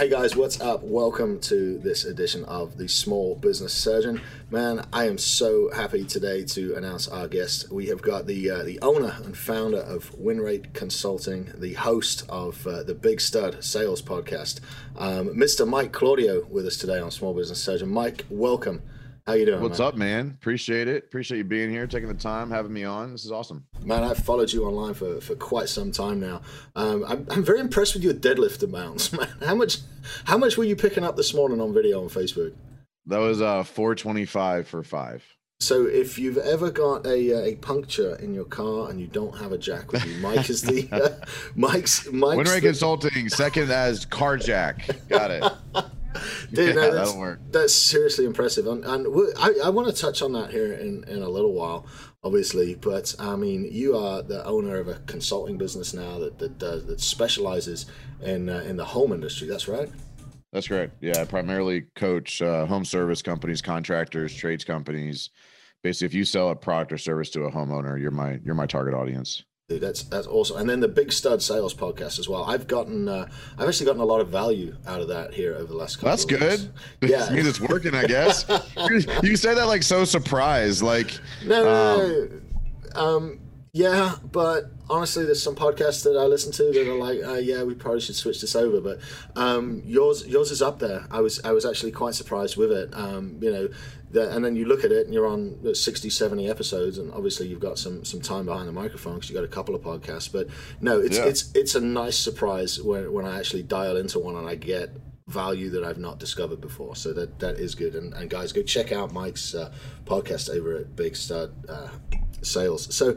Hey guys, what's up? Welcome to this edition of the Small Business Surgeon. Man, I am so happy today to announce our guest. We have got the uh, the owner and founder of WinRate Consulting, the host of uh, the Big Stud Sales Podcast, um, Mr. Mike Claudio, with us today on Small Business Surgeon. Mike, welcome. How you doing? What's man? up, man? Appreciate it. Appreciate you being here, taking the time, having me on. This is awesome. Man, I've followed you online for, for quite some time now. Um, I'm, I'm very impressed with your deadlift amounts, man. How much how much were you picking up this morning on video on Facebook? That was uh 425 for five. So if you've ever got a, uh, a puncture in your car and you don't have a jack with you, Mike is the uh, Mike's Mike's WinRate the, Consulting, second as car jack. Got it. Dude, Yeah, that's, that's seriously impressive, and, and we- I, I want to touch on that here in, in a little while, obviously. But I mean, you are the owner of a consulting business now that that does that specializes in uh, in the home industry. That's right. That's correct. Yeah, I primarily coach uh, home service companies, contractors, trades companies. Basically, if you sell a product or service to a homeowner, you're my you're my target audience. Dude, that's that's awesome. And then the Big Stud Sales Podcast as well. I've gotten, uh, I've actually gotten a lot of value out of that here over the last couple. That's of weeks. good. Yeah. That means it's working, I guess. you you say that like so surprised, like No, no, Um, no. Um, yeah, but honestly, there's some podcasts that I listen to that are like, uh, yeah, we probably should switch this over. But um, yours, yours is up there. I was, I was actually quite surprised with it. Um, you know, that, and then you look at it, and you're on 60, 70 episodes, and obviously you've got some some time behind the microphone because you've got a couple of podcasts. But no, it's Yeah. it's it's a nice surprise when when I actually dial into one and I get value that I've not discovered before. So that that is good. And, and guys, go check out Mike's uh, podcast over at Big Stud uh, Sales. So,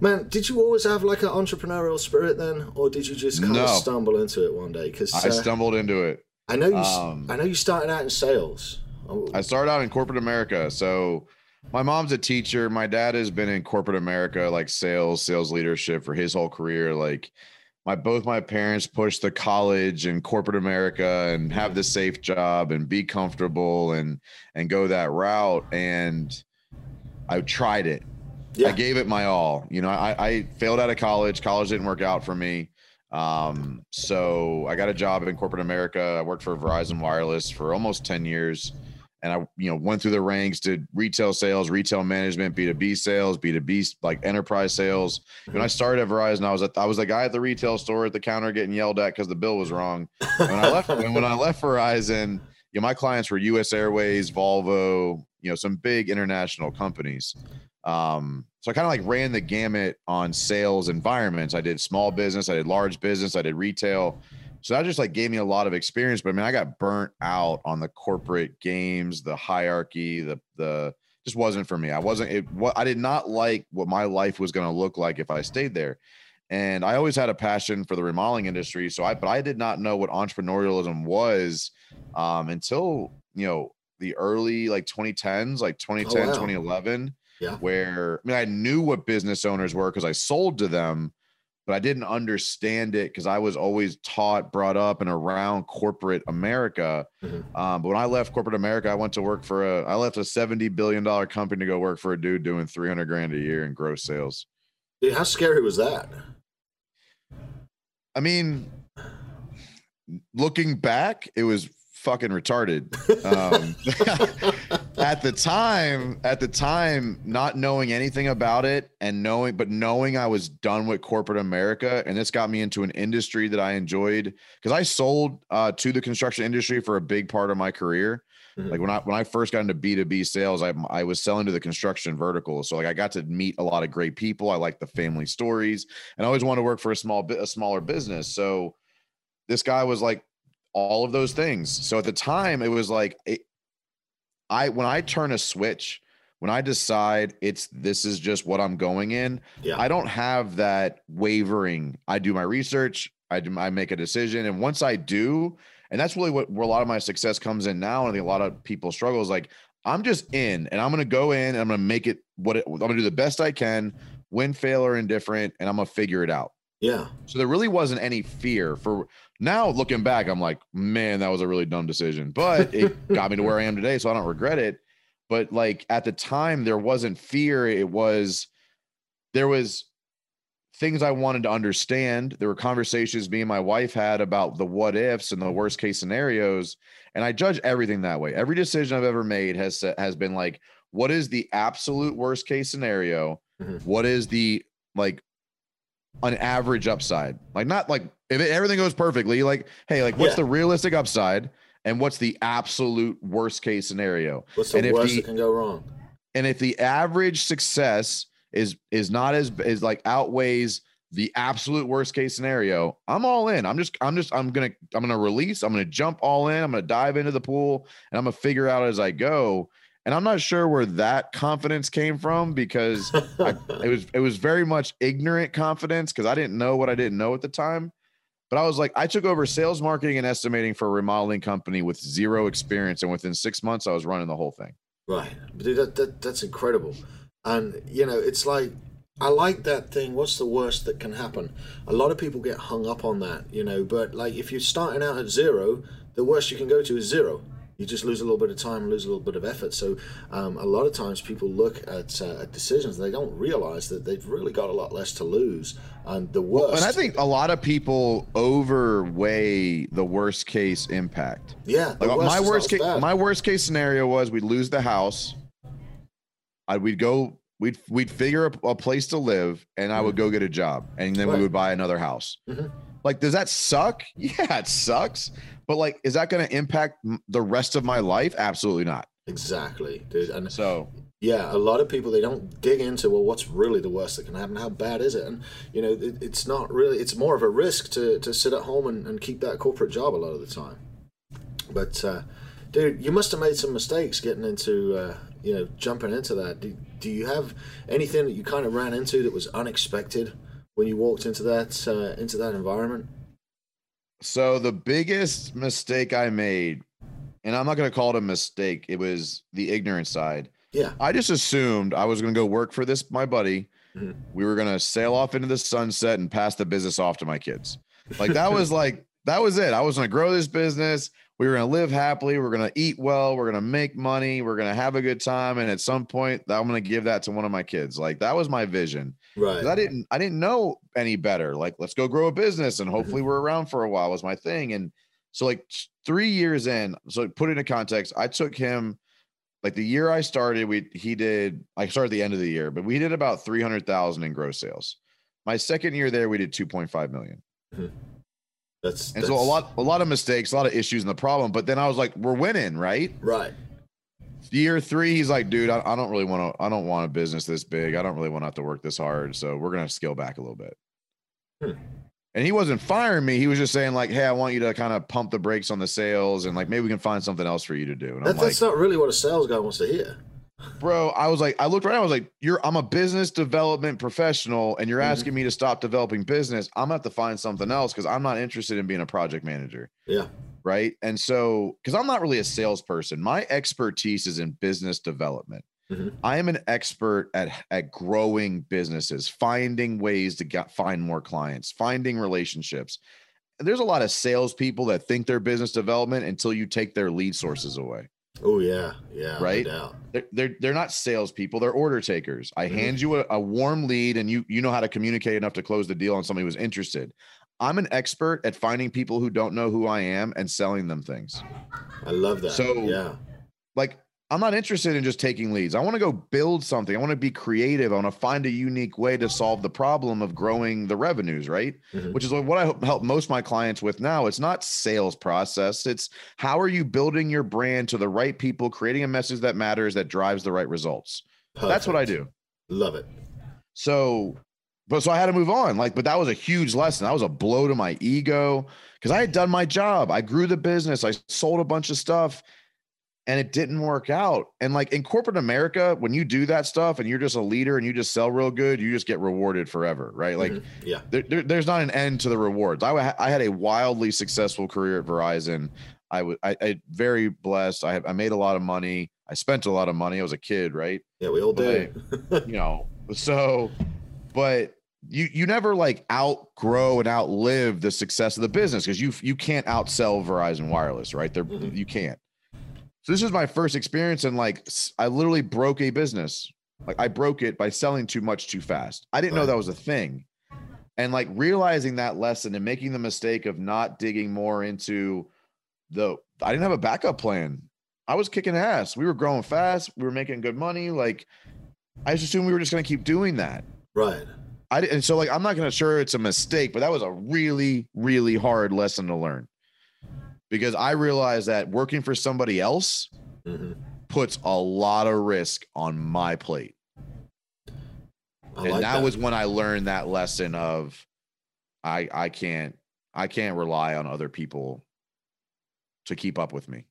man, did you always have like an entrepreneurial spirit then, or did you just kind of stumble into it one day? Because I stumbled into it. I know you, um, I know you started out in sales. I started out in corporate America. So my mom's a teacher. My dad has been in corporate America, like sales, sales leadership for his whole career. Like my both my parents pushed the college and corporate America and have the safe job and be comfortable and and go that route. And I tried it. Yeah, I gave it my all. You know, I, I failed out of college. College didn't work out for me. Um, so I got a job in corporate America. I worked for Verizon Wireless for almost 10 years. And I, you know, went through the ranks, did retail sales, retail management, B2B sales, B2B like enterprise sales. When I started at Verizon, I was at, I was the guy at the retail store at the counter getting yelled at because the bill was wrong. And when I left, and when I left Verizon, you know, my clients were US Airways, Volvo, you know, some big international companies. Um, so I kind of like ran the gamut on sales environments. I did small business, I did large business, I did retail. So that just like gave me a lot of experience. But I mean, I got burnt out on the corporate games, the hierarchy, the the just wasn't for me. I wasn't it what I did not like what my life was going to look like if I stayed there. And I always had a passion for the remodeling industry. So I but I did not know what entrepreneurialism was um until you know the early like 2010s, like 2010, wow. 2011 Yeah. where I mean, I knew what business owners were because I sold to them, but I didn't understand it because I was always taught, brought up, and around corporate America. Mhm. Um, but when I left corporate America, I went to work for a, I left a $70 billion company to go work for a dude doing 300 grand a year in gross sales. Dude, how scary was that? I mean, looking back, it was fucking retarded. Um, at the time, at the time, not knowing anything about it and knowing, but knowing I was done with corporate America, and this got me into an industry that I enjoyed because I sold uh, to the construction industry for a big part of my career. Mhm. Like when I when I first got into B two B sales, I I was selling to the construction vertical, so like I got to meet a lot of great people. I like the family stories, and I always wanted to work for a small bit a smaller business. So this guy was like all of those things. So at the time, it was like it, I when I turn a switch, when I decide it's this is just what I'm going in, Yeah. I don't have that wavering. I do my research, I do I make a decision, and once I do, and that's really what where a lot of my success comes in now. And I think a lot of people struggle is like I'm just in, and I'm gonna go in, and I'm gonna make it what it, I'm gonna do the best I can, win, fail, or indifferent, and I'm gonna figure it out. Yeah. So there really wasn't any fear for now looking back, I'm like, man, that was a really dumb decision. But it got me to where I am today, so I don't regret it. But like at the time, there wasn't fear. It was there was things I wanted to understand. There were conversations me and my wife had about the what ifs and the worst case scenarios. And I judge everything that way. Every decision I've ever made has has been like, what is the absolute worst case scenario? Mhm. What is the like an average upside? Like not like if it, everything goes perfectly, like hey, like what's Yeah. the realistic upside and what's the absolute worst case scenario? What's the And if worst the- that can go wrong? and if the average success is is not as is like outweighs the absolute worst case scenario i'm all in i'm just i'm just i'm gonna i'm gonna release i'm gonna jump all in i'm gonna dive into the pool and i'm gonna figure out as i go and i'm not sure where that confidence came from because I, it was it was very much ignorant confidence because i didn't know what i didn't know at the time but i was like i took over sales marketing and estimating for a remodeling company with zero experience and within six months i was running the whole thing Right. Dude, that, that that's incredible. And you know, it's like I like that thing. What's the worst that can happen? A lot of people get hung up on that, you know. But like, if you're starting out at zero, the worst you can go to is zero. You just lose a little bit of time, lose a little bit of effort. So, um, a lot of times people look at, uh, at decisions and they don't realize that they've really got a lot less to lose. And the worst. And I think a lot of people overweigh the worst case impact. yeah, Like my worst case, bad. my worst case scenario was we'd lose the house. I we'd go, we'd we'd figure a, a place to live, and I would go get a job, and then Right. we would buy another house. Mhm. Like, does that suck? Yeah, it sucks. But like, is that going to impact the rest of my life? Absolutely not. exactly, dude. And So Yeah, a lot of people they don't dig into well, what's really the worst that can happen? How bad is it? And you know, it, it's not really. It's more of a risk to to sit at home and, and keep that corporate job a lot of the time. But uh, dude, you must have made some mistakes getting into uh, you know jumping into that. Do, do you have anything that you kind of ran into that was unexpected when you walked into that uh, into that environment? So the biggest mistake I made, and I'm not going to call it a mistake, it was the ignorant side. Yeah, I just assumed I was going to go work for this my buddy. Mhm. We were going to sail off into the sunset and pass the business off to my kids. Like that was like that was it. I was going to grow this business. We were going to live happily. We're going to eat well. We're going to make money. We're going to have a good time. And at some point, I'm going to give that to one of my kids. Like that was my vision. 'Cause I didn't I didn't know any better. Like, let's go grow a business and mm-hmm. hopefully we're around for a while was my thing. And so like three years in, so put it into context, I took him like the year I started, we he did I started at the end of the year, but we did about three hundred thousand in gross sales. My second year there, we did two point five million. Mm-hmm. That's And so a lot a lot of mistakes, a lot of issues in the problem. But then I was like, we're winning, right? right. Year three, he's like, dude, I, I don't really want to, I don't want a business this big. I don't really want to have to work this hard. So we're going to scale back a little bit. Hmm. And he wasn't firing me. He was just saying like, Hey, I want you to kind of pump the brakes on the sales and like, maybe we can find something else for you to do. And That, I'm like, that's not really what a sales guy wants to hear. bro, I was like, I looked right. I was like, you're, I'm a business development professional and you're Mhm. asking me to stop developing business. I'm gonna have to find something else. Cause I'm not interested in being a project manager. Yeah. Right. And so, because I'm not really a salesperson, my expertise is in business development. Mhm. I am an expert at at growing businesses, finding ways to get find more clients, finding relationships. And there's a lot of salespeople that think they're business development until you take their lead sources away. Oh yeah, yeah, Right? No. They're they're, they're not salespeople; they're order takers. I Mhm. hand you a, a warm lead, and you you know how to communicate enough to close the deal on somebody who's interested. I'm an expert at finding people who don't know who I am and selling them things. I love that. So- yeah, like I'm not interested in just taking leads. I want to go build something. I want to be creative. I want to find a unique way to solve the problem of growing the revenues, right? Mhm. Which is what I help- help most of my clients with now. It's not sales process. It's how are you building your brand to the right people, creating a message that matters that drives the right results. That's what I do. Love it. So, but so I had to move on. Like, but that was a huge lesson. That was a blow to my ego because I had done my job. I grew the business. I sold a bunch of stuff and it didn't work out. And like in corporate America, when you do that stuff and you're just a leader and you just sell real good, you just get rewarded forever, right? Like Mhm. yeah, there, there- there's not an end to the rewards. I, I had a wildly successful career at Verizon. I was I, I very blessed. I, I made a lot of money. I spent a lot of money. I was a kid, right? yeah, we all do. you know so but you you never like outgrow and outlive the success of the business because you you can't outsell Verizon Wireless, right? There Mhm. you can't. So this is my first experience and like I literally broke a business. Like I broke it by selling too much too fast. I didn't know that was a thing. And like realizing that lesson and making the mistake of not digging more into the I didn't have a backup plan. I was kicking ass. We were growing fast. We were making good money. Like I just assumed we were just going to keep doing that. Right. I didn't. So like, I'm not gonna sure it's a mistake, but that was a really, really hard lesson to learn because I realized that working for somebody else hmm puts a lot of risk on my plate, I and like that, was when I learned that lesson of I I can't I can't rely on other people to keep up with me.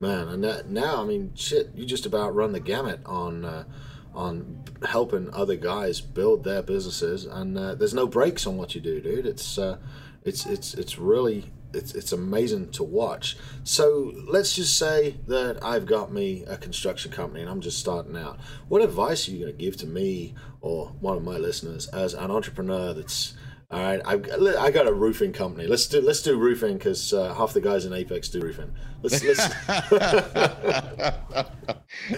Man, and that, now, I mean, shit, you just about run the gamut on uh, on helping other guys build their businesses, and uh, there's no breaks on what you do, dude. It's uh, it's it's it's really it's it's amazing to watch. So let's just say that I've got me a construction company and I'm just starting out. What advice are you going to give to me or one of my listeners as an entrepreneur that's all right, I've got, I got a roofing company. Let's do let's do roofing because uh, half the guys in Apex do roofing. Let's let's all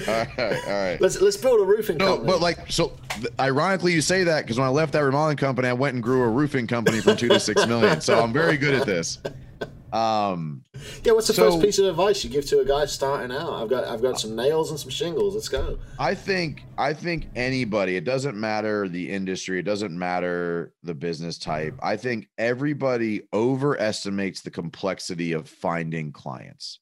right, all right. let's let's build a roofing No, company. but like, so ironically, you say that because when I left that remodeling company, I went and grew a roofing company from two to six million. So I'm very good at this. Um, yeah, what's the so- first piece of advice you give to a guy starting out? I've got I've got some nails and some shingles. Let's go. I think I think anybody, it doesn't matter the industry, it doesn't matter the business type. I think everybody overestimates the complexity of finding clients.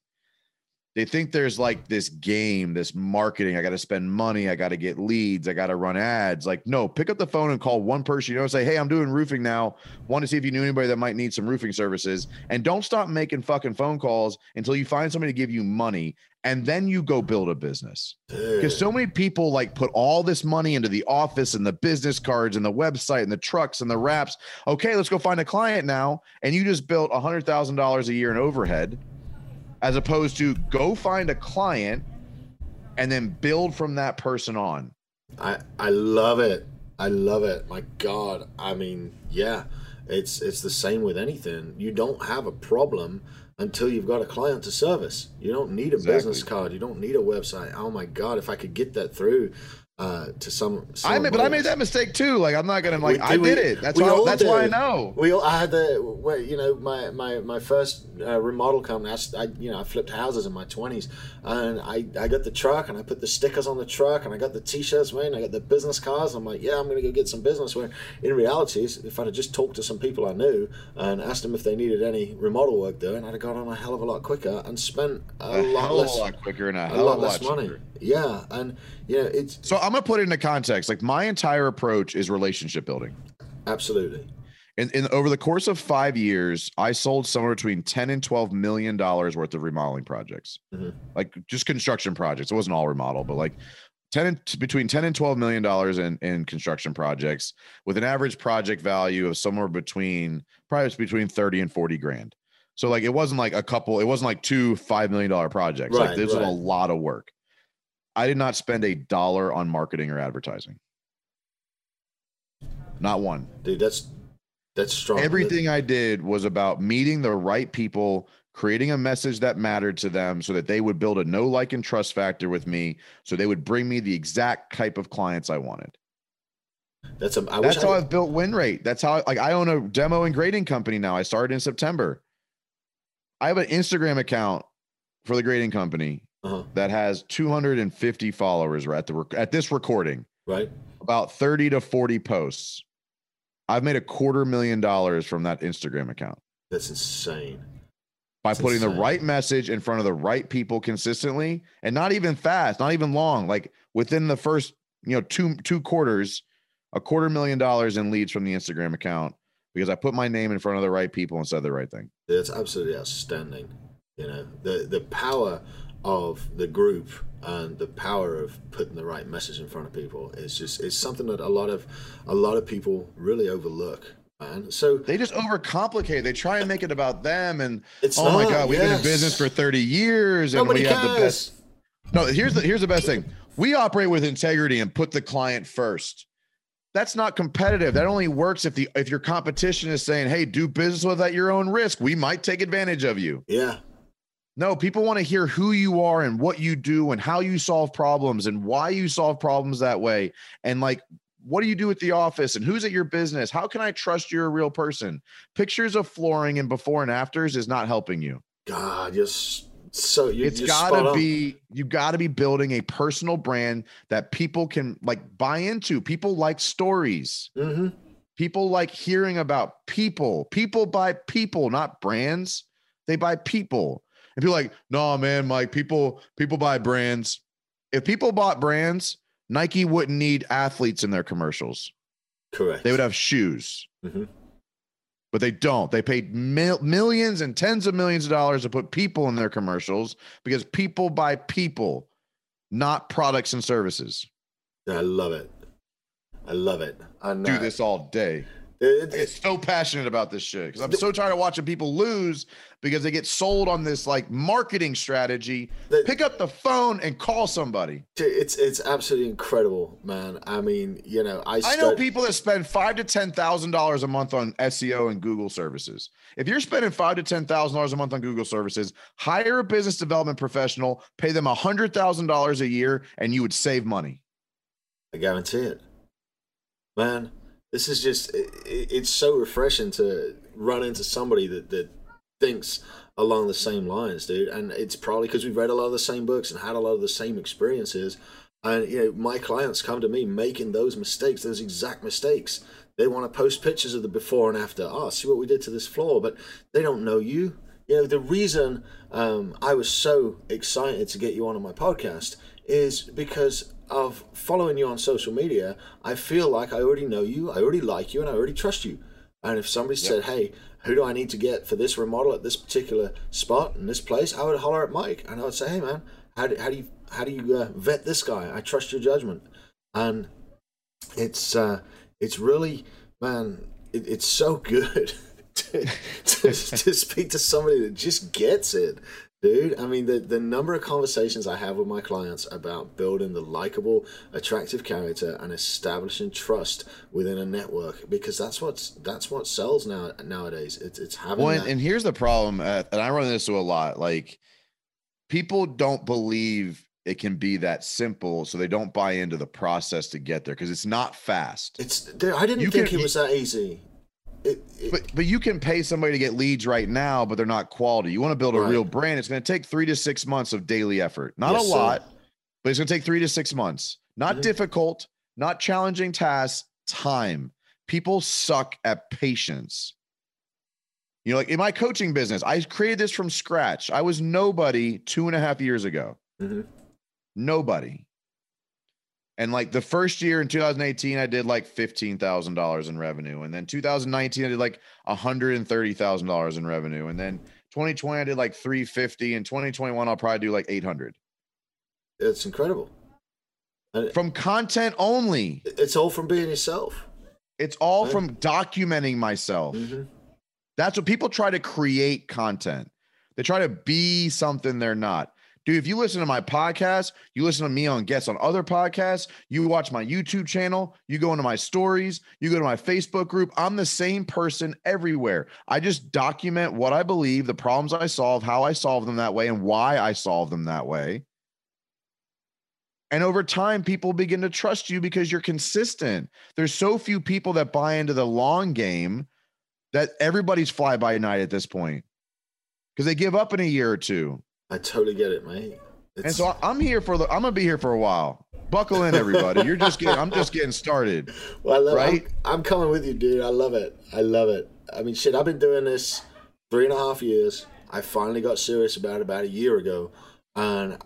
They think there's like this game, this marketing. I got to spend money. I got to get leads. I got to run ads. Like, no, pick up the phone and call one person. You know, say, hey, I'm doing roofing now. Want to see if you knew anybody that might need some roofing services. And don't stop making fucking phone calls until you find somebody to give you money. And then you go build a business because so many people like put all this money into the office and the business cards and the website and the trucks and the wraps. Okay, let's go find a client now. And you just built a hundred thousand dollars a year in overhead, as opposed to go find a client and then build from that person on. I I love it. I love it. My God. I mean, yeah. It's it's the same with anything. You don't have a problem until you've got a client to service. You don't need a business card. You don't need a website. Oh my God! If I could get that through uh, to some, I made, but I made that mistake too. Like I'm not gonna like We- I we- did it. That's why. That's why I know. We all, I had the, well, you know, my my my first uh, remodel company. I, I, you know, I flipped houses in my twenties, and I I got the truck, and I put the stickers on the truck, and I got the t-shirts made, and I got the business cards. I'm like, yeah, I'm gonna go get some business. Where in reality, if I'd have just talked to some people I knew and asked them if they needed any remodel work doing, I'd have got on a hell of a lot quicker and spent a, A lot hell less, of a lot quicker and a a lot a lot less money. cheaper. Yeah, and you know, it's So I'm gonna put it into context. Like my entire approach is relationship building. absolutely in, in over the course of five years, I sold somewhere between 10 and 12 million dollars worth of remodeling projects, Mhm. like just construction projects. It wasn't all remodel, but like 10 and, between 10 and 12 million dollars in, in construction projects with an average project value of somewhere between probably between 30 and 40 grand. So like it wasn't like a couple, it wasn't like two five million dollar projects. like Right, this was a lot of work. I did not spend a dollar on marketing or advertising. Not one. dude. That's that's strong. Everything I did was about meeting the right people, creating a message that mattered to them so that they would build a no like and trust factor with me so they would bring me the exact type of clients I wanted. That's a, I That's I, how I've built win rate. That's how like I own a demo and grading company now. I started in September. I have an Instagram account for the grading company Uh-huh. that has 250 followers right at the rec- at this recording, right. about 30 to 40 posts. I've made a quarter million dollars from that Instagram account. That's insane. by That's putting the right message in front of the right people consistently and not even fast, not even long, like within the first, you know, two two quarters, a quarter million dollars in leads from the Instagram account because I put my name in front of the right people and said the right thing. That's absolutely outstanding. You know, the the power of the group and the power of putting the right message in front of people is just it's something that a lot of a lot of people really overlook. Man. So They just overcomplicate. They try and make it about them and it's oh my god, we've been in business for 30 years and Nobody we have the best No, here's the here's the best thing. We operate with integrity and put the client first. that's not competitive. That only works if the if your competition is saying, "Hey, do business with at your own risk. We might take advantage of you." Yeah. No, people want to hear who you are and what you do and how you solve problems and why you solve problems that way. And like, what do you do at the office and who's at your business? How can I trust you're a real person? Pictures of flooring and before and afters is not helping you. God, just so you, it's got to be you got to be building a personal brand that people can like buy into. People like stories. Mm-hmm. People like hearing about people. People buy people, not brands. They buy people. And people like, no, man, Mike. People people buy brands. If people bought brands, Nike wouldn't need athletes in their commercials. Correct. They would have shoes. Mm-hmm but they don't. They paid mil- millions and tens of millions of dollars to put people in their commercials because people buy people, not products and services. I love it. I love it. I do this all day. It, it, it's so passionate about this shit because I'm so tired of watching people lose because they get sold on this like marketing strategy. The, Pick up the phone and call somebody. It's it's absolutely incredible, man. I mean, you know, I start- I know people that spend five to ten thousand dollars a month on SEO and Google services. If you're spending five to ten thousand dollars a month on Google services, hire a business development professional, pay them a hundred thousand dollars a year, and you would save money. I guarantee it, man this is just it, it's so refreshing to run into somebody that that thinks along the same lines dude. And it's probably because we've read a lot of the same books and had a lot of the same experiences. And you know my clients come to me making those mistakes those exact mistakes. They want to post pictures of the before and after. Oh see what we did to this floor but they don't know you. You know the reason um, i was so excited to get you on my podcast is because of following you on social media, I feel like I already know you, I already like you, and I already trust you. And if somebody yep. said, "Hey, who do I need to get for this remodel at this particular spot in this place?" I would holler at Mike, and I would say, "Hey, man, how do, how do you how do you uh, vet this guy? I trust your judgment." And it's uh, it's really, man, it, it's so good to, to, to speak to somebody that just gets it Dude, I mean the the number of conversations I have with my clients about building the likable, attractive character and establishing trust within a network because that's what's that's what sells now nowadays. It's it's having. Well, and, and here's the problem, uh, and I run this a lot. Like people don't believe it can be that simple, so they don't buy into the process to get there because it's not fast. It's. I didn't you think can, it was that easy. But but you can pay somebody to get leads right now, but they're not quality. You want to build a right. real brand. It's going to take three to six months of daily effort. Not yes, a lot, sir. but it's going to take three to six months. Not mm-hmm. difficult, not challenging tasks. Time. People suck at patience. You know, like in my coaching business, I created this from scratch. I was nobody two and a half years ago. Mm-hmm. Nobody. And like the first year in 2018, I did like $15,000 in revenue. And then 2019, I did like $130,000 in revenue. And then 2020, I did like 350. And 2021, I'll probably do like 800. It's incredible. From content only. It's all from being yourself. It's all right. from documenting myself. Mm-hmm. That's what people try to create content. They try to be something they're not. Dude, if you listen to my podcast, you listen to me on guests on other podcasts, you watch my YouTube channel, you go into my stories, you go to my Facebook group, I'm the same person everywhere. I just document what I believe, the problems I solve, how I solve them that way, and why I solve them that way. And over time, people begin to trust you because you're consistent. There's so few people that buy into the long game that everybody's fly by night at this point because they give up in a year or two. I totally get it, mate. It's... And so I'm here for the. I'm gonna be here for a while. Buckle in, everybody. You're just getting. I'm just getting started. Well, I love, right. I'm, I'm coming with you, dude. I love it. I love it. I mean, shit. I've been doing this three and a half years. I finally got serious about it about a year ago, and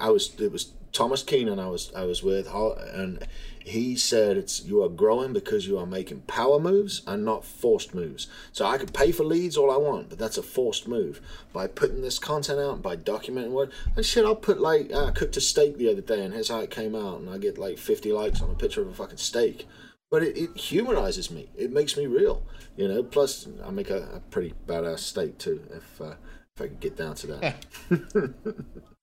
I was. It was Thomas Keenan. I was. I was with, and he said it's you are growing because you are making power moves and not forced moves. So I could pay for leads all I want, but that's a forced move. By putting this content out, by documenting what and shit, I'll put like uh, I cooked a steak the other day and here's how it came out, and I get like 50 likes on a picture of a fucking steak. But it, it humanizes me. It makes me real, you know. Plus, I make a, a pretty badass steak too, if uh, if I can get down to that.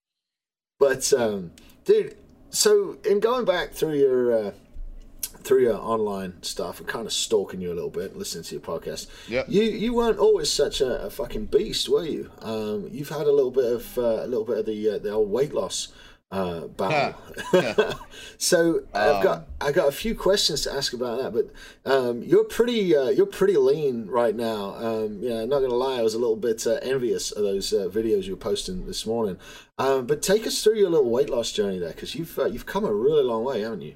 but um, dude, so in going back through your uh, through your online stuff and kind of stalking you a little bit, listening to your podcast. Yeah. You you weren't always such a, a fucking beast, were you? Um, you've had a little bit of uh, a little bit of the uh, the old weight loss uh, battle. so I've got Um, I got a few questions to ask about that, but um, you're pretty uh, you're pretty lean right now. Um, yeah, not gonna lie, I was a little bit uh, envious of those uh, videos you were posting this morning. Um, but take us through your little weight loss journey there, because you've uh, you've come a really long way, haven't you?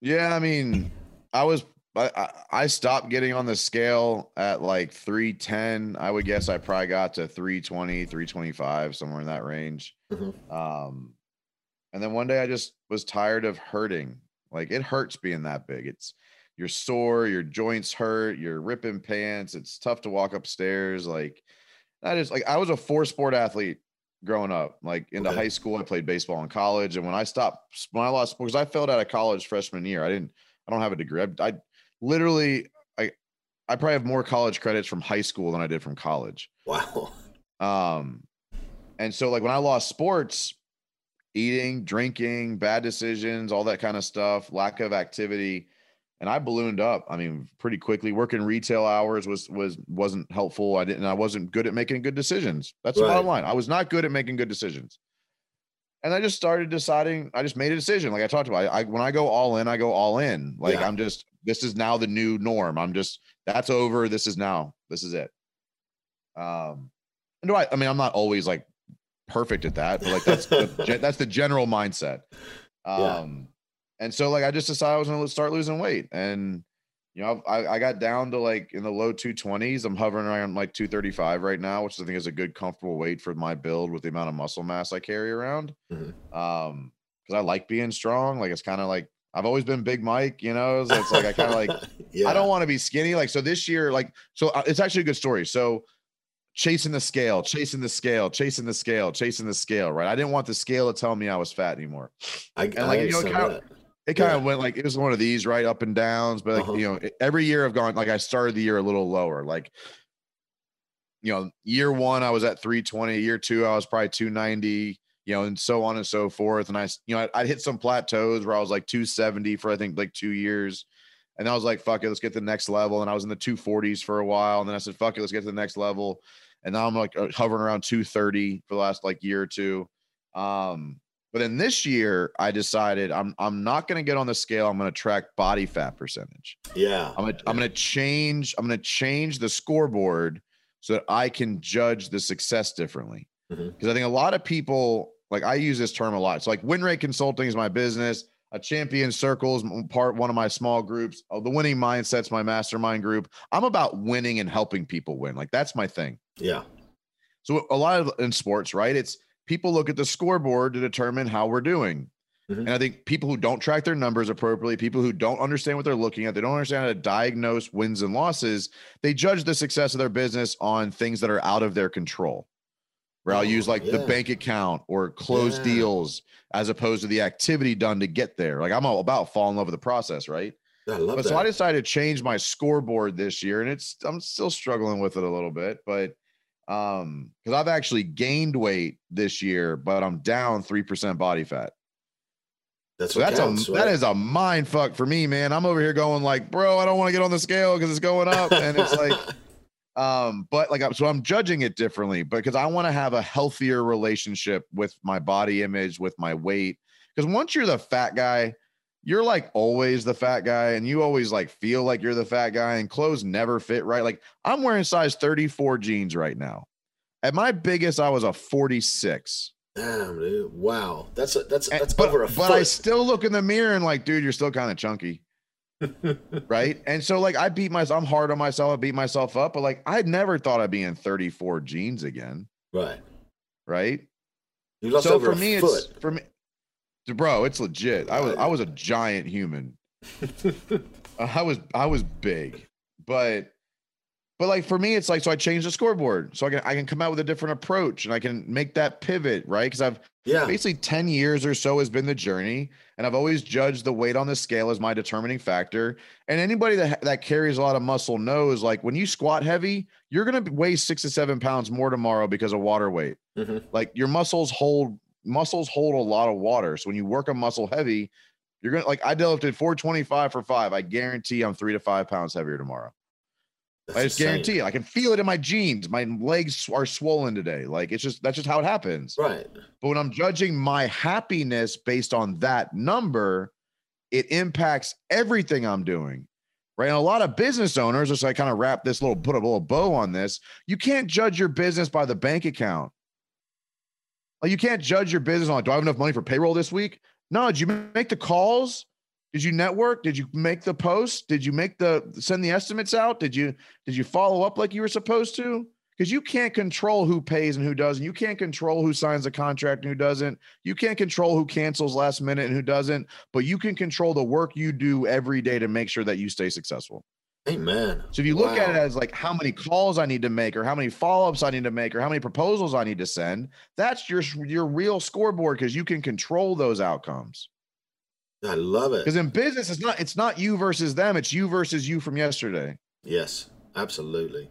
Yeah, I mean, I was I, I- stopped getting on the scale at like 310. I would guess I probably got to 320, 325, somewhere in that range. Mhm. Um, and then one day I just was tired of hurting. Like it hurts being that big. It's you're sore, your joints hurt, you're ripping pants. It's tough to walk upstairs. Like I just like I was a four sport athlete growing up. Like into Okay. high school, I played baseball in college, and when I stopped, when I lost, because I failed out of college freshman year, I didn't. I don't have a degree. I, I literally, I, I probably have more college credits from high school than I did from college. Wow. Um, and so like when I lost sports, eating, drinking, bad decisions, all that kind of stuff, lack of activity, and I ballooned up. I mean, pretty quickly. Working retail hours was was wasn't helpful. I didn't. I wasn't good at making good decisions. That's the bottom Right. line. I was not good at making good decisions. And I just started deciding. I just made a decision. Like I talked about, I, I when I go all in, I go all in. Like Yeah. I'm just. This is now the new norm. I'm just. That's over. This is now. This is it. Um, and do I? I mean, I'm not always like perfect at that, but like that's the, that's the general mindset. Yeah. Um, and so like I just decided I was gonna start losing weight, and you know I, I got down to like in the low 220s. I'm hovering around like 235 right now, which I think is a good comfortable weight for my build with the amount of muscle mass I carry around. Mhm. Um, because I like being strong. Like it's kind of like I've always been Big Mike, you know. So it's like I kind of like yeah. I don't want to be skinny. Like, so this year, like, so uh, it's actually a good story. So, chasing the scale, chasing the scale, chasing the scale, chasing the scale, right? I didn't want the scale to tell me I was fat anymore. I, and, I like, you know, kind. It kind Yeah. of went like, it was one of these, right? Up and downs. But, like, Uh-huh. you know, every year I've gone, like, I started the year a little lower. Like, you know, year one, I was at 320. Year two, I was probably 290, you know, and so on and so forth. And I, you know, I, I'd hit some plateaus where I was like 270 for, I think, like two years. And I was like, fuck it, let's get to the next level. And I was in the 240s for a while. And then I said, fuck it, let's get to the next level. And now I'm like uh, hovering around 230 for the last like year or two. Um, but then this year I decided I'm I'm not gonna get on the scale. I'm gonna track body fat percentage. Yeah. I'm gonna I'm gonna change, I'm gonna change the scoreboard so that I can judge the success differently. Mhm. Because I think a lot of people like I use this term a lot. So like win rate consulting is my business. A champion circles part one of my small groups. Oh, the winning mindset's my mastermind group. I'm about winning and helping people win. Like that's my thing. Yeah. So a lot of in sports, right? It's people look at the scoreboard to determine how we're doing. Mhm. And I think people who don't track their numbers appropriately, people who don't understand what they're looking at, they don't understand how to diagnose wins and losses, they judge the success of their business on things that are out of their control. Where I'll Oh, use like the bank account or close Yeah. deals as opposed to the activity done to get there. Like I'm all about fall in love with the process, right? I love But that. so I decided to change my scoreboard this year, and it's I'm still struggling with it a little bit, but um, because I've actually gained weight this year, but I'm down three percent body fat. that's So that's counts, a right? that is a mind fuck for me, man. I'm over here going like, bro, I don't want to get on the scale because it's going up, and it's like, um, but like, so I'm judging it differently because I want to have a healthier relationship with my body image, with my weight. Because once you're the fat guy, you're like always the fat guy, and you always like feel like you're the fat guy, and clothes never fit right. Like I'm wearing size 34 jeans right now. At my biggest, I was a 46. Damn, dude. Wow. That's a, that's And- that's but, over a but foot. I still look in the mirror and like, dude, you're still kind of chunky. Right. And so like I beat myself, I'm hard on myself, I beat myself up, but like I never thought I'd be in 34 jeans again. right. Right. You lost so over for a me, foot. it's for me, bro, it's legit. I was I was a giant human. I was I was big, but but like for me, it's like so I changed the scoreboard so I can I can come out with a different approach and I can make that pivot, right? Because I've yeah. basically 10 years or so has been the journey and i've always judged the weight on the scale as my determining factor and anybody that that carries a lot of muscle knows like when you squat heavy you're going to weigh six to seven pounds more tomorrow because of water weight Mhm. like your muscles hold muscles hold a lot of water so when you work a muscle heavy You're gonna like I deadlifted 425 for five. I guarantee I'm three to five pounds heavier tomorrow. That's I just insane. guarantee it. I can feel it in my jeans. My legs are swollen today. Like it's just that's just how it happens. Right. But when I'm judging my happiness based on that number, it impacts everything I'm doing. Right. And a lot of business owners, just like kind of wrap this little put a little bow on this, you can't judge your business by the bank account. Like you can't judge your business on do I have enough money for payroll this week? No, did you make the calls? Did you network? Did you make the posts? Did you make the send the estimates out? Did you did you follow up like you were supposed to? Because you can't control who pays and who doesn't. You can't control who signs a contract and who doesn't. You can't control who cancels last minute and who doesn't. But you can control the work you do every day to make sure that you stay successful. Amen. So if you look at it as like how many calls I need to make, or how many follow-ups I need to make, or how many proposals I need to send, that's your your real scoreboard because you can control those outcomes. I love it. Because in business, it's not it's not you versus them; it's you versus you from yesterday. Yes, absolutely.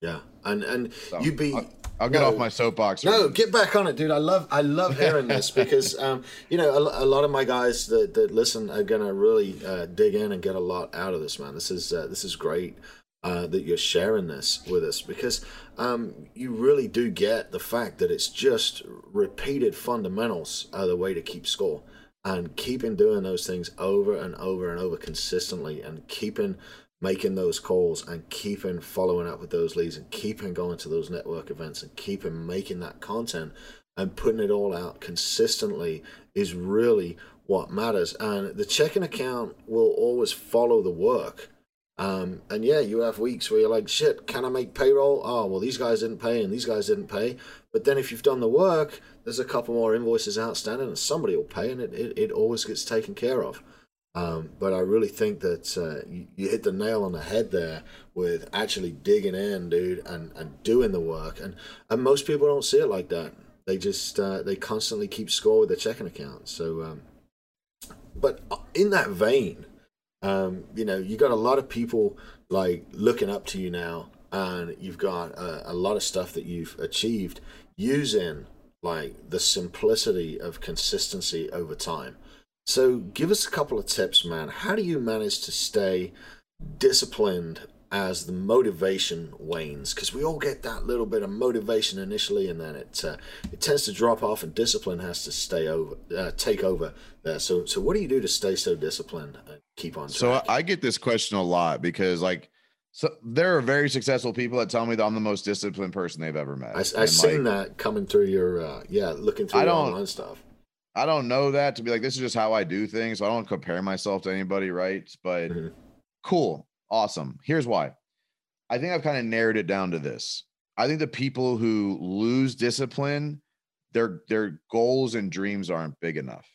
Yeah, and and So, you'd be. I'll, I'll get no. off my soapbox. No, get back on it, dude. I love I love hearing this because um, you know a, a lot of my guys that, that listen are gonna really uh, dig in and get a lot out of this, man. This is uh, this is great uh, that you're sharing this with us because um, you really do get the fact that it's just repeated fundamentals are the way to keep score and keeping doing those things over and over and over consistently and keeping making those calls and keeping following up with those leads and keeping going to those network events and keeping making that content and putting it all out consistently is really what matters. And the checking account will always follow the work. Um, and yeah, you have weeks where you're like, shit, can I make payroll? Oh, well, these guys didn't pay and these guys didn't pay. But then if you've done the work, there's a couple more invoices outstanding and somebody will pay and it, it, it always gets taken care of. Um, but I really think that uh, you, you hit the nail on the head there with actually digging in, dude, and, and doing the work. And, and most people don't see it like that. They just uh, they constantly keep score with their checking account. So, um, but in that vein, um, you know, you got a lot of people like looking up to you now, and you've got a, a lot of stuff that you've achieved using like the simplicity of consistency over time. So, give us a couple of tips, man. How do you manage to stay disciplined as the motivation wanes? Because we all get that little bit of motivation initially, and then it uh, it tends to drop off, and discipline has to stay over, uh, take over there. So, so what do you do to stay so disciplined keep on So track? I, I get this question a lot because like so there are very successful people that tell me that I'm the most disciplined person they've ever met. I, I And, seen like, that coming through your uh, yeah, looking through I your don't- online stuff. I don't know that to be like this is just how I do things. So I don't compare myself to anybody, right? But Mhm. cool, awesome. Here's why. I think I've kind of narrowed it down to this. I think the people who lose discipline, their their goals and dreams aren't big enough.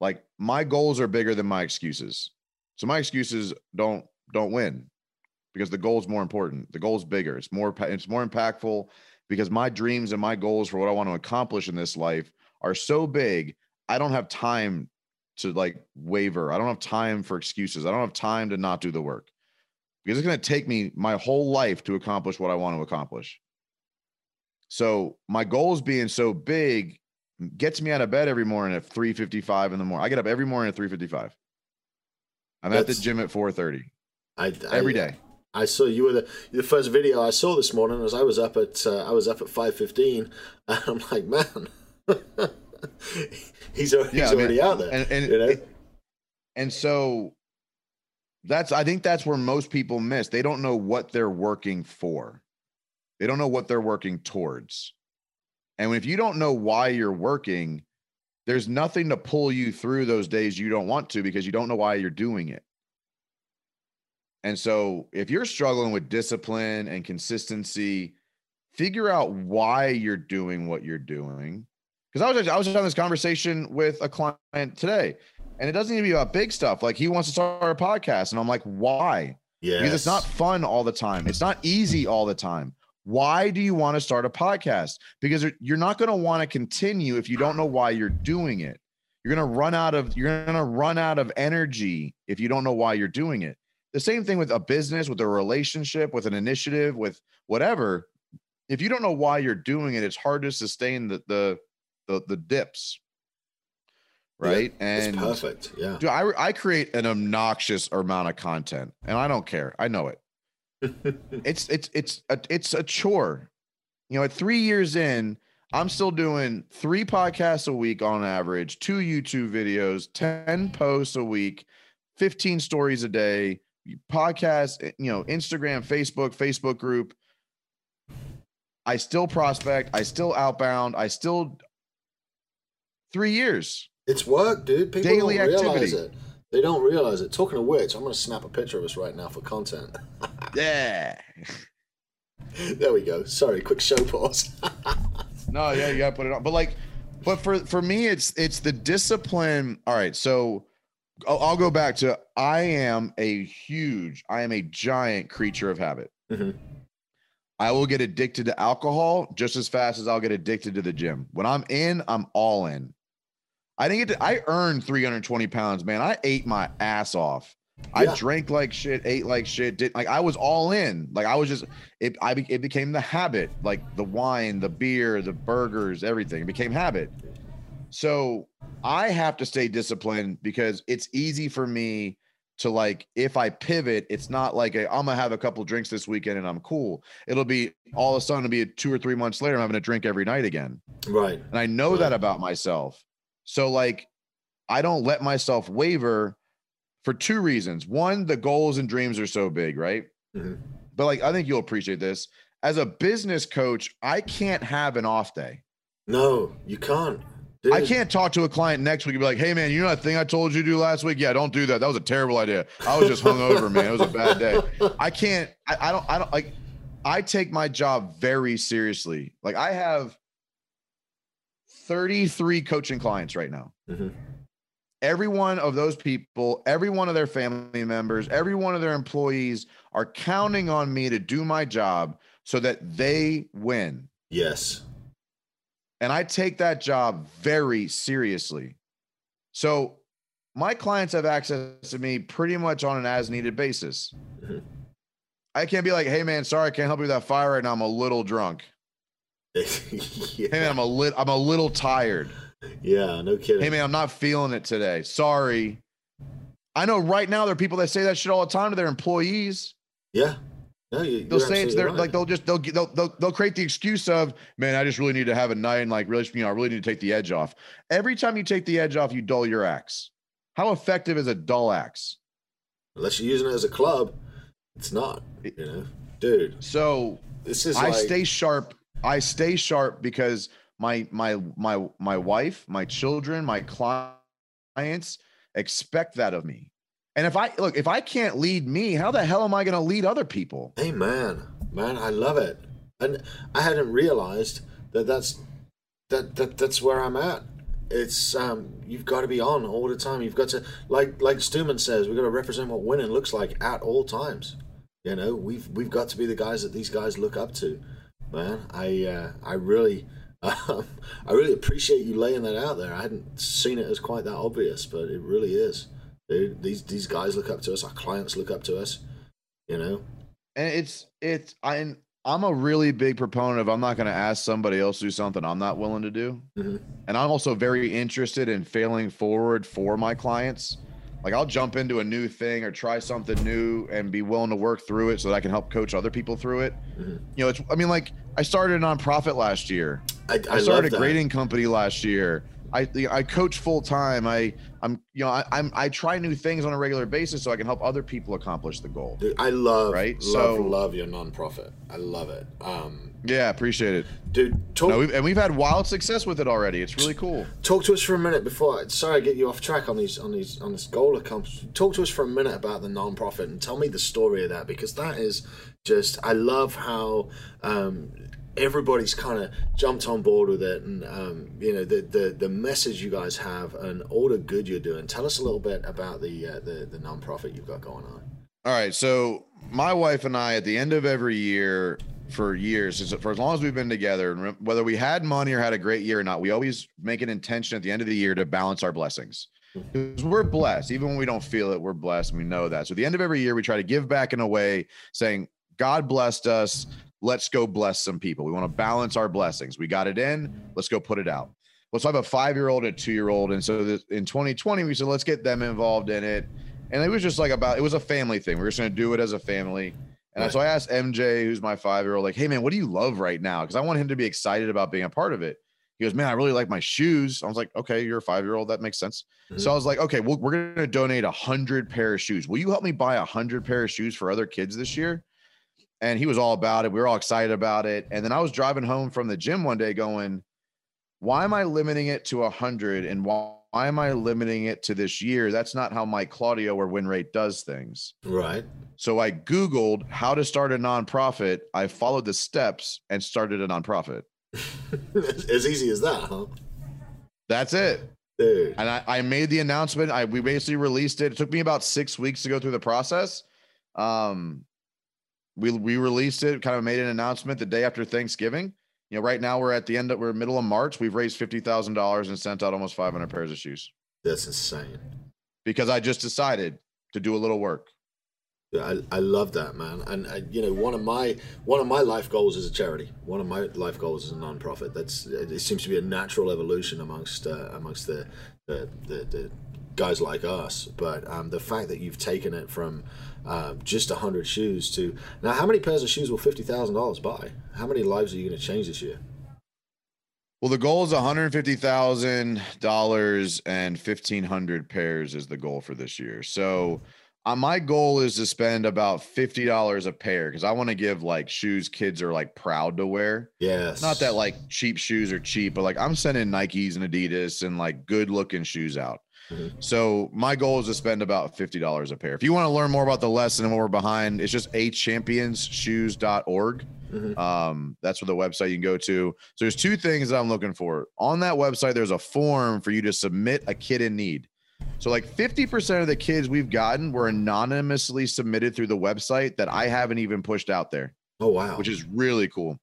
Like my goals are bigger than my excuses. So my excuses don't don't win because the goal's more important. The goal's bigger. It's more it's more impactful because my dreams and my goals for what I want to accomplish in this life are so big. I don't have time to like waver. I don't have time for excuses. I don't have time to not do the work because it's going to take me my whole life to accomplish what I want to accomplish. So my goals being so big gets me out of bed every morning at 3:55 in the morning. I get up every morning at 3:55. I'm at the gym at 4:30 I, I every day. I saw you were the the first video I saw this morning as I was up at uh, I was up at five fifteen and I'm like man he's, al- he's Yeah, I mean, already out there And and you know it- and so that's I think that's where most people miss. They don't know what they're working for. They don't know what they're working towards. And if you don't know why you're working, there's nothing to pull you through those days you don't want to because you don't know why you're doing it. And so if you're struggling with discipline and consistency, figure out why you're doing what you're doing. Because I was I was having this conversation with a client today, and it doesn't need to be about big stuff. Like he wants to start a podcast, and I'm like, why? yeah Because it's not fun all the time. It's not easy all the time. Why do you want to start a podcast? Because you're not going to want to continue if you don't know why you're doing it. You're going to run out of you're going to run out of energy if you don't know why you're doing it. The same thing with a business, with a relationship, with an initiative, with whatever. If you don't know why you're doing it, it's hard to sustain the the the, the dips. right? Yeah, and it's perfect. Yeah. Dude, I I create an obnoxious amount of content, and I don't care. I know it. It's it's it's a, it's a chore. You know, at three years in, I'm still doing three podcasts a week on average, two YouTube videos, ten posts a week, fifteen stories a day, podcast, you know, Instagram, Facebook, Facebook group. I still prospect. I still outbound. I still three years. It's work, dude. People Daily don't realize activity. it. They don't realize it. Talking of which, I'm going to snap a picture of us right now for content. Yeah. there we go. Sorry, quick show pause. No, yeah, you gotta put it on. But like, but for for me, it's it's the discipline. All right, so I'll, I'll go back to I am a huge, I am a giant creature of habit. Mhm. I will get addicted to alcohol just as fast as I'll get addicted to the gym. When I'm in, I'm all in. I didn't get to, I earned 320 pounds, man. I ate my ass off. I Yeah. drank like shit, ate like shit, did like I was all in. Like I was just it I it became the habit, like the wine, the beer, the burgers, everything. It became habit. So I have to stay disciplined because it's easy for me to like if I pivot, it's not like a, I'm gonna have a couple drinks this weekend and I'm cool. It'll be all of a sudden it'll be two or three months later, I'm having a drink every night again. right. And I know that about myself. So like I don't let myself waver for two reasons. One, the goals and dreams are so big, right? Mhm. But like I think you'll appreciate this. As a business coach, I can't have an off day. No, you can't. I can't talk to a client next week and be like, "Hey, man, you know that thing I told you to do last week? Yeah, don't do that. That was a terrible idea. I was just hungover, man. It was a bad day. I can't. I, I don't. I don't like. I take my job very seriously. Like I have thirty-three coaching clients right now. Mhm. Every one of those people, every one of their family members, every one of their employees are counting on me to do my job so that they win. Yes. And I take that job very seriously. So my clients have access to me pretty much on an as needed basis. Mhm. I can't be like, hey man, sorry, I can't help you with that fire right now. I'm a little drunk. Hey man, I'm a lit I'm a little tired. yeah, no kidding. Hey man, I'm not feeling it today. Sorry. I know right now there are people that say that shit all the time to their employees. Yeah. No, you, They'll say it's their right. like they'll just they'll, they'll they'll they'll create the excuse of man, I just really need to have a night and like really you know I really need to take the edge off. Every time you take the edge off, you dull your axe. How effective is a dull axe? Unless you're using it as a club, it's not. You know, dude. So This is I like stay sharp. I stay sharp because my my my my wife, my children, my clients expect that of me. And if I look, if I can't lead me, how the hell am I going to lead other people? Hey man, man, I love it, and I hadn't realized that that's that, that that's where I'm at. It's um, you've got to be on all the time. You've got to like like Stuman says, we've got to represent what winning looks like at all times. You know, we've we've got to be the guys that these guys look up to. Man, I uh, I really um, I really appreciate you laying that out there. I hadn't seen it as quite that obvious, but it really is. Dude, these these guys look up to us. Our clients look up to us. You know. and it's it's I'm I'm a really big proponent of I'm not going to ask somebody else to do something I'm not willing to do, Mhm. and I'm also very interested in failing forward for my clients. Like I'll jump into a new thing or try something new and be willing to work through it so that I can help coach other people through it. Mhm. You know, it's I mean like I started a nonprofit last year. I, I, I started a grading company last year. I I coach full time. I I'm you know I, I'm I try new things on a regular basis so I can help other people accomplish the goal. Dude, I love, Right? love, So- love your nonprofit. I love it. Um, Yeah, appreciate it. dude, talk No, we've, and we've had wild success with it already. It's really cool. talk to us for a minute before. Sorry, I get you off track on these on these on this goal accomplished. Talk to us for a minute about the nonprofit and tell me the story of that because that is just. I love how um, everybody's kind of jumped on board with it, and um, you know the, the the message you guys have and all the good you're doing. Tell us a little bit about the uh, the the nonprofit you've got going on. All right, so my wife and I, at the end of every year, for years, for as long as we've been together, whether we had money or had a great year or not, we always make an intention at the end of the year to balance our blessings. Because we're blessed, even when we don't feel it, we're blessed, and we know that. So at the end of every year, we try to give back in a way, saying, "God blessed us. Let's go bless some people. We want to balance our blessings. We got it in. Let's go put it out." Well, so I have a five year old a two year old. And so this, in 2020, we said, let's get them involved in it. And it was just like about, it was a family thing. We are just going to do it as a family. And right. so I asked MJ, who's my five year old, like, hey, man, what do you love right now? Because I want him to be excited about being a part of it. He goes, man, I really like my shoes. I was like, okay, you're a five year old. That makes sense. Mm-hmm. So I was like, okay, well, we're going to donate a hundred pair of shoes. Will you help me buy a hundred pair of shoes for other kids this year? And he was all about it. We were all excited about it. And then I was driving home from the gym one day going, why am I limiting it to a hundred? And why, why am I limiting it to this year? That's not how Mike Claudio or Win Rate does things. Right. So I Googled how to start a nonprofit. I followed the steps and started a nonprofit. as easy as that, huh? That's it. Dude. And I, I made the announcement. I we basically released it. It took me about six weeks to go through the process. Um, we we released it, kind of made an announcement the day after Thanksgiving. You know, right now we're at the end of we're middle of March. We've raised fifty thousand dollars and sent out almost five hundred pairs of shoes. That's insane. Because I just decided to do a little work. I, I love that man and I, you know one of my one of my life goals is a charity one of my life goals is a non-profit that's it seems to be a natural evolution amongst uh, amongst the the, the the, guys like us but um, the fact that you've taken it from uh, just 100 shoes to now how many pairs of shoes will $50000 buy how many lives are you going to change this year well, the goal is one hundred fifty thousand dollars and fifteen hundred pairs is the goal for this year. So uh, my goal is to spend about fifty dollars a pair because I want to give like shoes kids are like proud to wear. Yes. Not that like cheap shoes are cheap, but like I'm sending Nikes and Adidas and like good looking shoes out. Mm-hmm. So my goal is to spend about fifty dollars a pair. If you want to learn more about the lesson and what we're behind, it's just a championsshoes.org. Mm-hmm. Um, that's where the website you can go to. So there's two things that I'm looking for on that website. There's a form for you to submit a kid in need. So like 50% of the kids we've gotten were anonymously submitted through the website that I haven't even pushed out there. Oh wow. Which is really cool.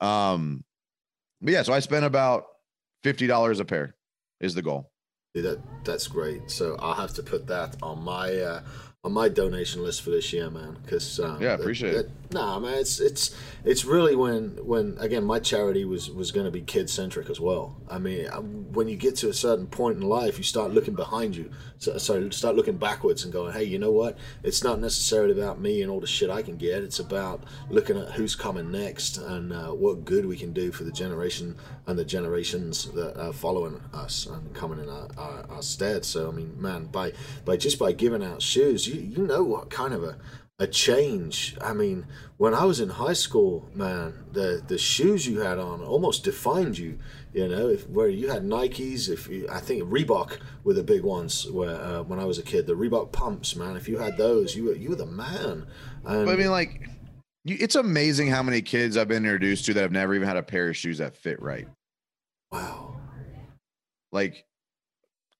Um but yeah, so I spent about $50 a pair is the goal. That that's great. So I'll have to put that on my uh on my donation list for this year, man. Because um, yeah, I appreciate it. Nah, man, it's it's it's really when when again my charity was was going to be kid centric as well. I mean, when you get to a certain point in life, you start looking behind you. So, so start looking backwards and going, hey, you know what? It's not necessarily about me and all the shit I can get. It's about looking at who's coming next and uh, what good we can do for the generation and the generations that are following us and coming in our, our, our stead. So I mean, man, by by just by giving out shoes, you you, know what kind of a a change. I mean, when I was in high school, man, the the shoes you had on almost defined you. You know, if where you had Nikes, if you, I think Reebok were the big ones. Where uh, when I was a kid, the Reebok pumps, man. If you had those, you were you were the man. And, I mean, like, it's amazing how many kids I've been introduced to that have never even had a pair of shoes that fit right. Wow. Like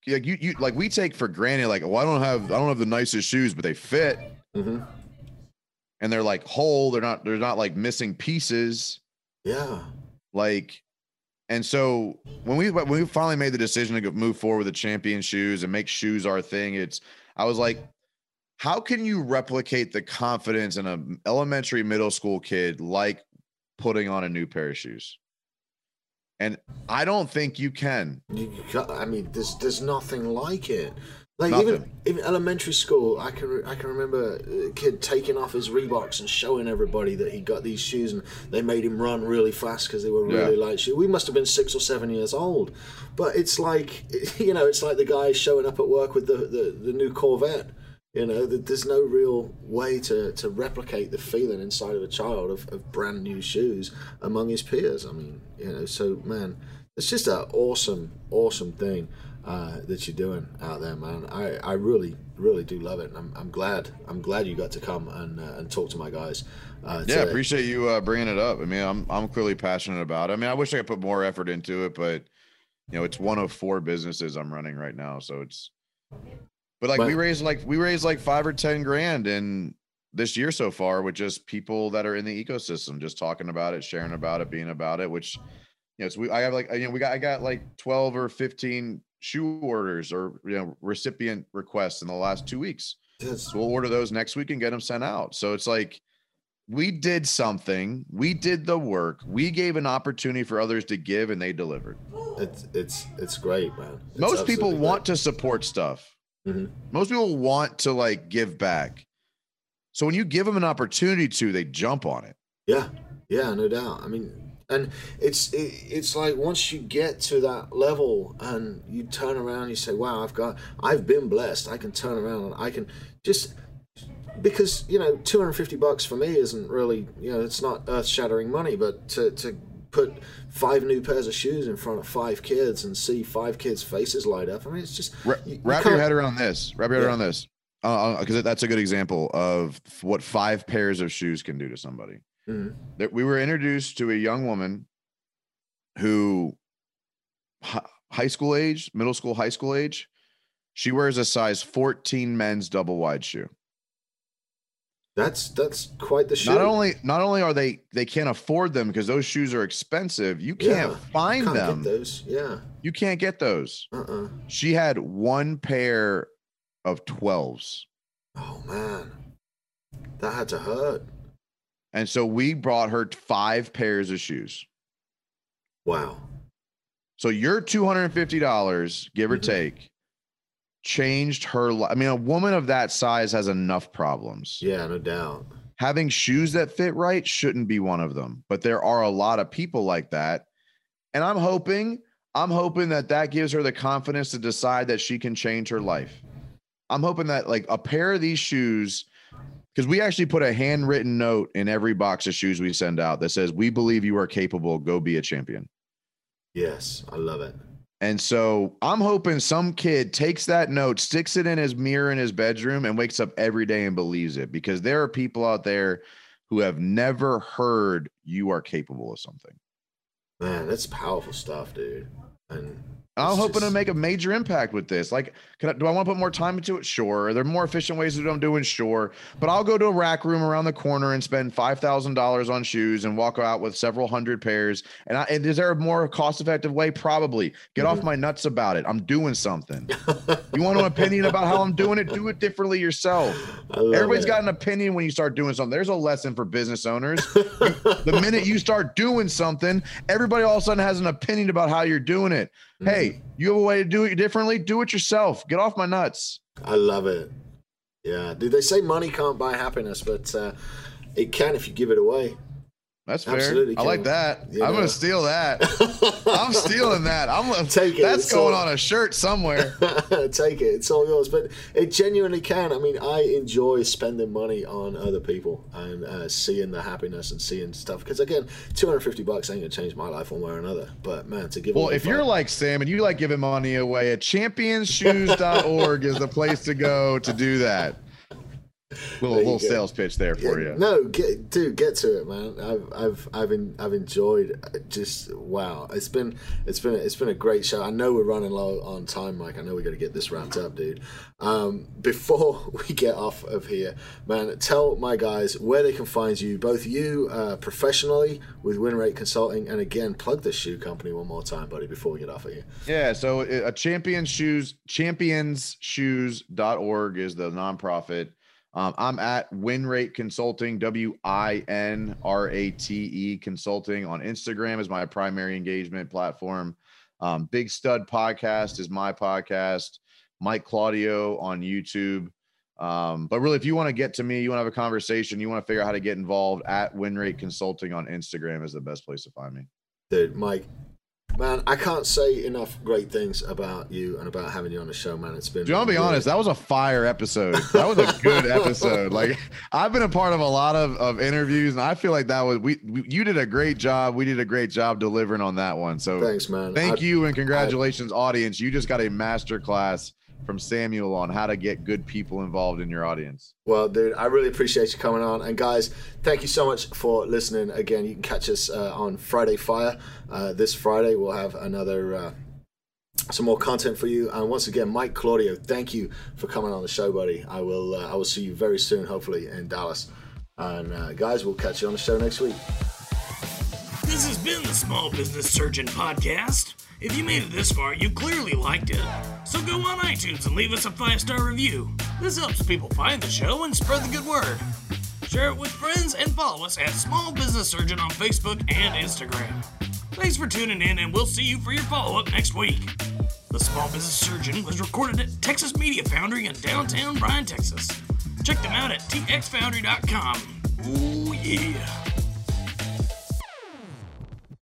like you, you like we take for granted like well I don't have I don't have the nicest shoes but they fit mm-hmm. And they're like whole they're not they're not like missing pieces yeah like and so when we when we finally made the decision to move forward with the champion shoes and make shoes our thing it's I was like how can you replicate the confidence in an elementary middle school kid like putting on a new pair of shoes and I don't think you can. You, I mean, there's there's nothing like it. Like nothing. even even elementary school, I can I can remember a kid taking off his Reeboks and showing everybody that he got these shoes, and they made him run really fast because they were really yeah. light shoes. We must have been six or seven years old, but it's like you know, it's like the guy showing up at work with the the, the new Corvette you know, there's no real way to, to replicate the feeling inside of a child of, of brand new shoes among his peers. I mean, you know, so man, it's just an awesome, awesome thing uh, that you're doing out there, man. I, I really, really do love it. And I'm, I'm glad, I'm glad you got to come and, uh, and talk to my guys. Uh, yeah, appreciate you uh, bringing it up. I mean, I'm, I'm clearly passionate about it. I mean, I wish I could put more effort into it, but you know, it's one of four businesses I'm running right now. So it's, but like but, we raised like we raised like five or ten grand in this year so far with just people that are in the ecosystem, just talking about it, sharing about it, being about it. Which, you know, so we I have like you know we got I got like twelve or fifteen shoe orders or you know recipient requests in the last two weeks. So we'll order those next week and get them sent out. So it's like we did something. We did the work. We gave an opportunity for others to give, and they delivered. It's it's it's great, man. It's Most people want great. to support stuff. Mhm. Most people want to like give back. So when you give them an opportunity to, they jump on it. Yeah, yeah, no doubt. I mean, and it's it, it's like once you get to that level and you turn around, and you say, "Wow, I've got, I've been blessed. I can turn around and I can just." Because you know, two hundred fifty bucks for me isn't really, you know, it's not earth-shattering money. But to to put five new pairs of shoes in front of five kids and see five kids' faces light up, I mean, it's just Wra- you- you wrap your head around this. Wrap your head Yeah. around this. Uh, uh, because that's a good example of what five pairs of shoes can do to somebody. Mhm. That we were introduced to a young woman who, high school age, middle school, high school age, she wears a size 14 men's double wide shoe. That's that's quite the shoe. Not only not only are they they can't afford them because those shoes are expensive. You can't Yeah, find can't them. get those. Yeah. You can't get those. Uh-uh. She had one pair of 12s. Oh man, that had to hurt. And so we brought her five pairs of shoes. Wow. So your $250, give or Mhm. take, changed her life. I mean, a woman of that size has enough problems. Yeah, no doubt. Having shoes that fit right shouldn't be one of them, but there are a lot of people like that. And I'm hoping, I'm hoping that that gives her the confidence to decide that she can change her life. I'm hoping that like a pair of these shoes, because we actually put a handwritten note in every box of shoes we send out that says, We believe you are capable, go be a champion. Yes, I love it. And so I'm hoping some kid takes that note, sticks it in his mirror in his bedroom, and wakes up every day and believes it because there are people out there who have never heard you are capable of something. Man, that's powerful stuff, dude. And I'm It's hoping to make a major impact with this. Like, can I, do I want to put more time into it? Sure. Are there more efficient ways to do I'm doing? Sure. But I'll go to a Rack Room around the corner and spend five thousand dollars on shoes and walk out with several hundred pairs. And, I, and is there a more cost-effective way? Probably. Get off Mhm. my nuts about it. I'm doing something. You want an opinion about how I'm doing it? Do it differently yourself. Everybody's it. got an opinion when you start doing something. There's a lesson for business owners. the minute you start doing something, everybody all of a sudden has an opinion about how you're doing it. Hey, you have a way to do it differently? Do it yourself. Get off my nuts. I love it. Yeah, dude. They say money can't buy happiness, but uh, it can if you give it away. That's fair. Absolutely I like that. You I'm know. gonna steal that. I'm stealing that. I'm gonna Take it. That's It's going all- on a shirt somewhere. Take it. It's all yours. But it genuinely can. I mean, I enjoy spending money on other people and uh, seeing the happiness and seeing stuff. Because again, 250 bucks ain't gonna change my life one way or another. But man, to give Well, away if you're like Sam and you like giving money away, a championsshoes.org is the place to go to do that. Little little go. sales pitch there for Yeah, you. No, get dude, get to it, man. I've I've I've en- I've enjoyed uh, just wow. It's been it's been it's been a great show. I know we're running low on time, Mike. I know we got to get this wrapped up, dude. Um, before we get off of here, man, tell my guys where they can find you, both you uh, professionally with Winrate Consulting, and again, plug the shoe company one more time, buddy, before we get off of here. Yeah, so uh, a champion shoes championsshoes.org is the nonprofit. Um, I'm at Winrate Consulting, W I N R A T E Consulting on Instagram is my primary engagement platform. Um, Big Stud Podcast is my podcast. Mike Claudio on YouTube. Um, but really, if you want to get to me, you want to have a conversation, you want to figure out how to get involved at Winrate Consulting on Instagram is the best place to find me. Dude, Mike, man, I can't say enough great things about you and about having you on the show, man. It's been. Do you want to be honest? That was a fire episode. That was a good episode. Like I've been a part of a lot of, of interviews, and I feel like that was we, we. You did a great job. We did a great job delivering on that one. So Thanks, man. thank I- you and congratulations, audience. You just got a master class from Samuel on how to get good people involved in your audience. Well, dude, I really appreciate you coming on. And guys, thank you so much for listening. Again, you can catch us uh, on Friday Fire. Uh, this Friday, we'll have another. Uh, some more content for you, and once again, Mike Claudio, thank you for coming on the show, buddy. I will, uh, I will see you very soon, hopefully in Dallas. And uh, guys, we'll catch you on the show next week. This has been the Small Business Surgeon Podcast. If you made it this far, you clearly liked it. So go on iTunes and leave us a five star review. This helps people find the show and spread the good word. share it with friends, and follow us at Small Business Surgeon on Facebook and Instagram. Thanks for tuning in, and we'll see you for your follow up next week. The Small Business Surgeon was recorded at Texas Media Foundry in downtown Bryan, Texas. Check them out at txfoundry.com. Ooh, yeah.